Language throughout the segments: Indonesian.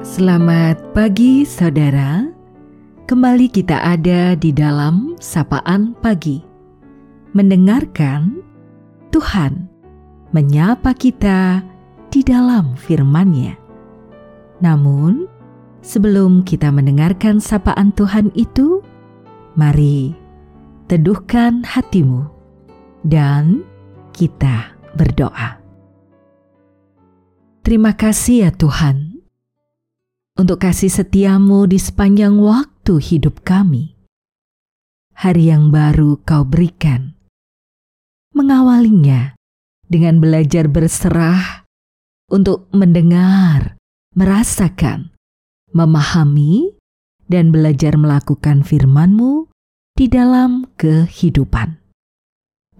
Selamat pagi saudara. Kembali kita ada di dalam sapaan pagi. Mendengarkan Tuhan menyapa kita di dalam firman-Nya. Namun, sebelum kita mendengarkan sapaan Tuhan itu, mari teduhkan hatimu dan kita berdoa. Terima kasih ya Tuhan untuk kasih setiamu di sepanjang waktu hidup kami. Hari yang baru kau berikan. Mengawalinya dengan belajar berserah untuk mendengar, merasakan, memahami, dan belajar melakukan firman-Mu di dalam kehidupan.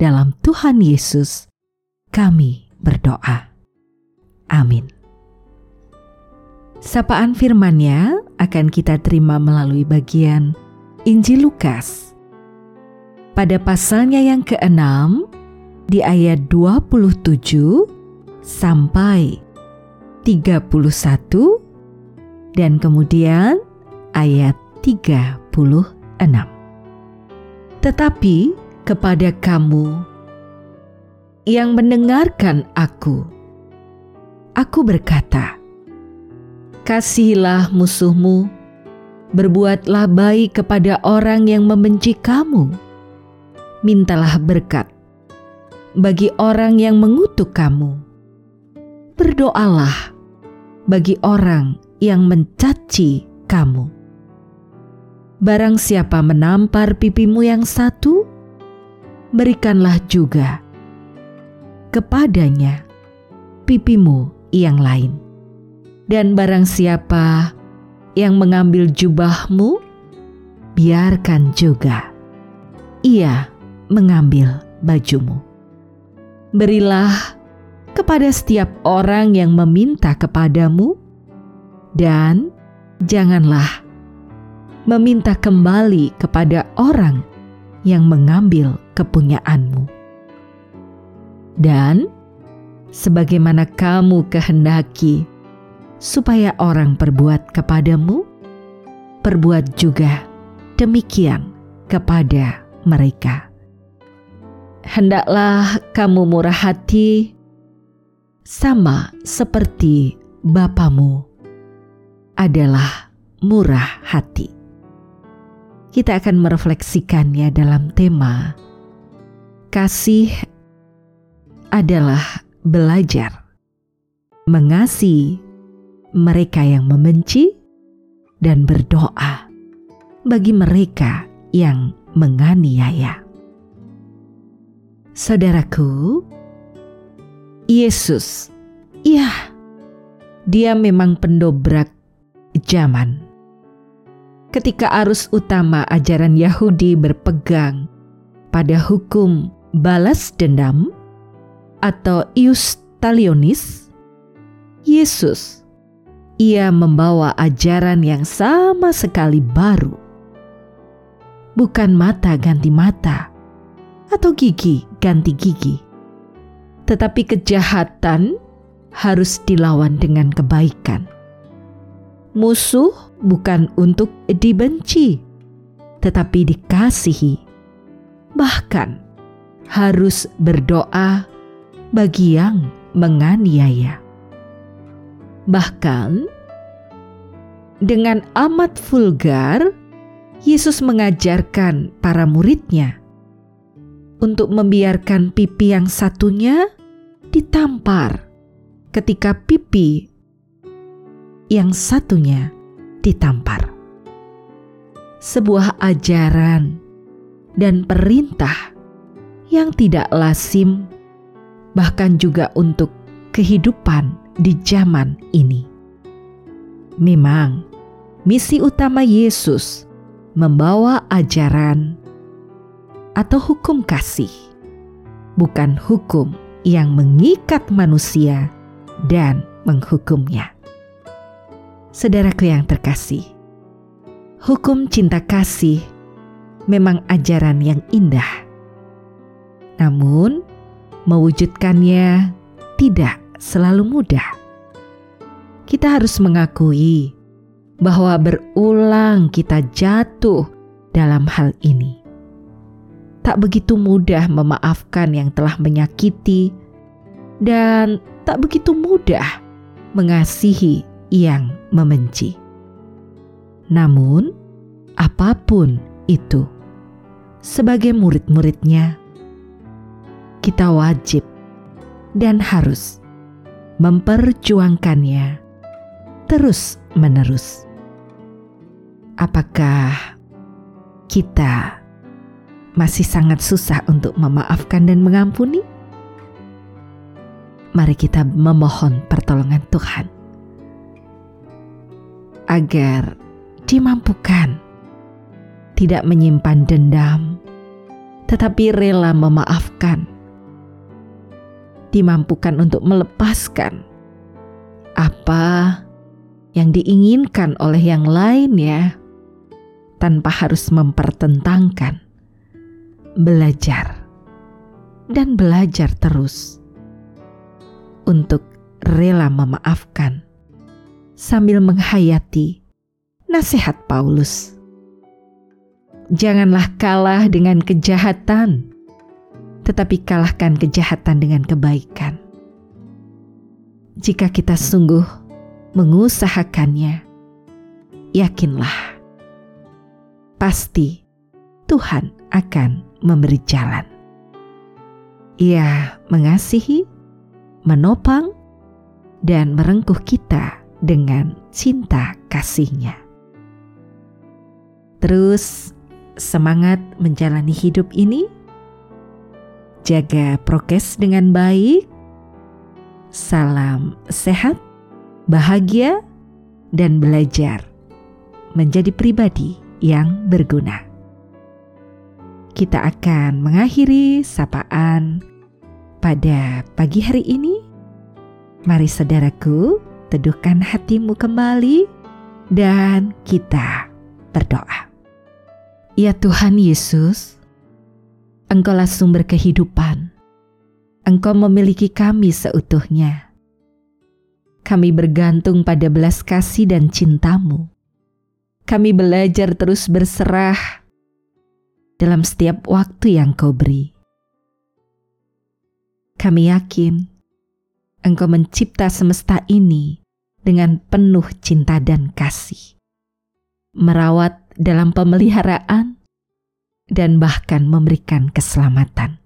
Dalam Tuhan Yesus, kami berdoa. Amin. Sapaan firman-Nya akan kita terima melalui bagian Injil Lukas. Pada pasalnya yang keenam, di ayat 27 sampai 31 dan kemudian ayat 36. Tetapi kepada kamu yang mendengarkan aku, aku berkata, Kasihilah musuhmu, berbuatlah baik kepada orang yang membenci kamu. Mintalah berkat bagi orang yang mengutuk kamu. Berdoalah bagi orang yang mencaci kamu. Barang siapa menampar pipimu yang satu, berikanlah juga kepadanya pipimu yang lain dan barang siapa yang mengambil jubahmu, biarkan juga ia mengambil bajumu. Berilah kepada setiap orang yang meminta kepadamu, dan janganlah meminta kembali kepada orang yang mengambil kepunyaanmu. Dan sebagaimana kamu kehendaki supaya orang perbuat kepadamu, perbuat juga demikian kepada mereka. Hendaklah kamu murah hati, sama seperti Bapamu adalah murah hati. Kita akan merefleksikannya dalam tema kasih adalah belajar mengasihi mereka yang membenci dan berdoa bagi mereka yang menganiaya. Saudaraku, Yesus, ya, dia memang pendobrak zaman. Ketika arus utama ajaran Yahudi berpegang pada hukum balas dendam atau ius talionis, Yesus ia membawa ajaran yang sama sekali baru. Bukan mata ganti mata atau gigi ganti gigi, tetapi kejahatan harus dilawan dengan kebaikan. Musuh bukan untuk dibenci, tetapi dikasihi. Bahkan harus berdoa bagi yang menganiaya. Bahkan, dengan amat vulgar, Yesus mengajarkan para muridnya untuk membiarkan pipi yang satunya ditampar ketika pipi yang satunya ditampar. Sebuah ajaran dan perintah yang tidak lazim, bahkan juga untuk kehidupan di zaman ini. Memang, misi utama Yesus membawa ajaran atau hukum kasih, bukan hukum yang mengikat manusia dan menghukumnya. Saudaraku yang terkasih, hukum cinta kasih memang ajaran yang indah, namun mewujudkannya tidak selalu mudah. kita harus mengakui bahwa berulang kita jatuh dalam hal ini. Tak begitu mudah memaafkan yang telah menyakiti, dan tak begitu mudah mengasihi yang membenci. Namun, apa pun itu, sebagai murid-muridnya, kita wajib dan harus memperjuangkannya terus-menerus. Apakah kita masih sangat susah untuk memaafkan dan mengampuni? Mari kita memohon pertolongan Tuhan agar dimampukan tidak menyimpan dendam, tetapi rela memaafkan, dimampukan untuk melepaskan apa yang diinginkan oleh yang lain ya, tanpa harus mempertentangkan, belajar dan belajar terus untuk rela memaafkan sambil menghayati nasihat Paulus. Janganlah kalah dengan kejahatan, tetapi kalahkan kejahatan dengan kebaikan. Jika kita sungguh mengusahakannya, yakinlah pasti Tuhan akan memberi jalan. Ia mengasihi, menopang, dan merengkuh kita dengan cinta kasihnya. Terus semangat menjalani hidup ini, jaga prokes dengan baik, salam sehat, bahagia, dan belajar menjadi pribadi yang berguna. Kita akan mengakhiri sapaan pada pagi hari ini. Mari saudaraku, teduhkan hatimu kembali, dan kita berdoa. Ya Tuhan Yesus, Engkaulah sumber kehidupan. Engkau memiliki kami seutuhnya. Kami bergantung pada belas kasih dan cintamu. Kami belajar terus berserah dalam setiap waktu yang kau beri. Kami yakin Engkau mencipta semesta ini dengan penuh cinta dan kasih, merawat dalam pemeliharaan, dan bahkan memberikan keselamatan.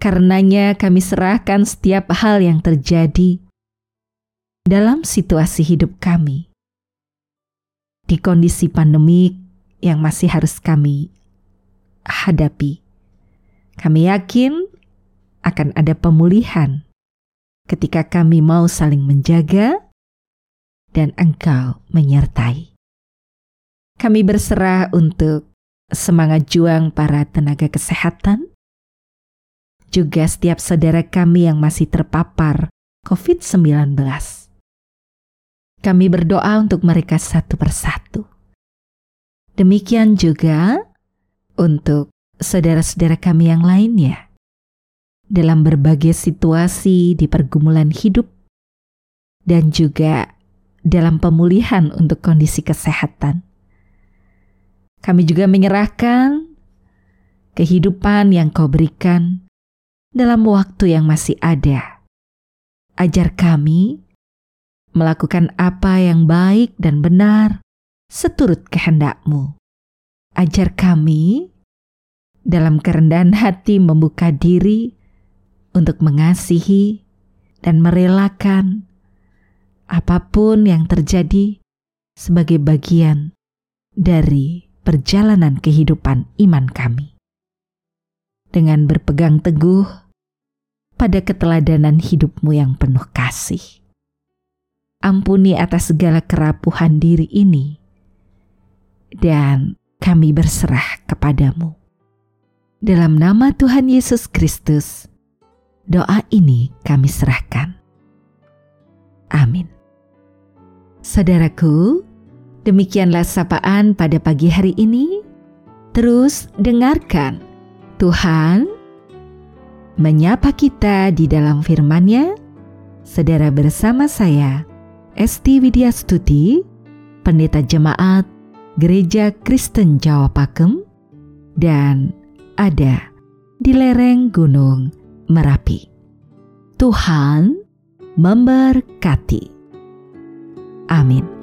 Karenanya, kami serahkan setiap hal yang terjadi dalam situasi hidup kami di kondisi pandemik yang masih harus kami hadapi. Kami yakin akan ada pemulihan ketika kami mau saling menjaga dan Engkau menyertai. Kami berserah untuk semangat juang para tenaga kesehatan, juga setiap saudara kami yang masih terpapar COVID-19. Kami berdoa untuk mereka satu persatu. Demikian juga untuk saudara-saudara kami yang lainnya dalam berbagai situasi di pergumulan hidup dan juga dalam pemulihan untuk kondisi kesehatan. Kami juga menyerahkan kehidupan yang kau berikan dalam waktu yang masih ada. Ajar kami melakukan apa yang baik dan benar seturut kehendakmu. Ajar kami dalam kerendahan hati membuka diri untuk mengasihi dan merelakan apa pun yang terjadi sebagai bagian dari perjalanan kehidupan iman kami. Dengan berpegang teguh pada keteladanan hidupmu yang penuh kasih. Ampuni atas segala kerapuhan diri ini, dan kami berserah kepadamu. Dalam nama Tuhan Yesus Kristus, Doa ini kami serahkan. Amin. Saudaraku, demikianlah sapaan pada pagi hari ini. Terus dengarkan Tuhan menyapa kita di dalam firman-Nya. Saudara bersama saya, Esti Widya Stuti, Pendeta Jemaat Gereja Kristen Jawa Pakem, dan ada di lereng Gunung Merapi. Tuhan memberkati. Amin.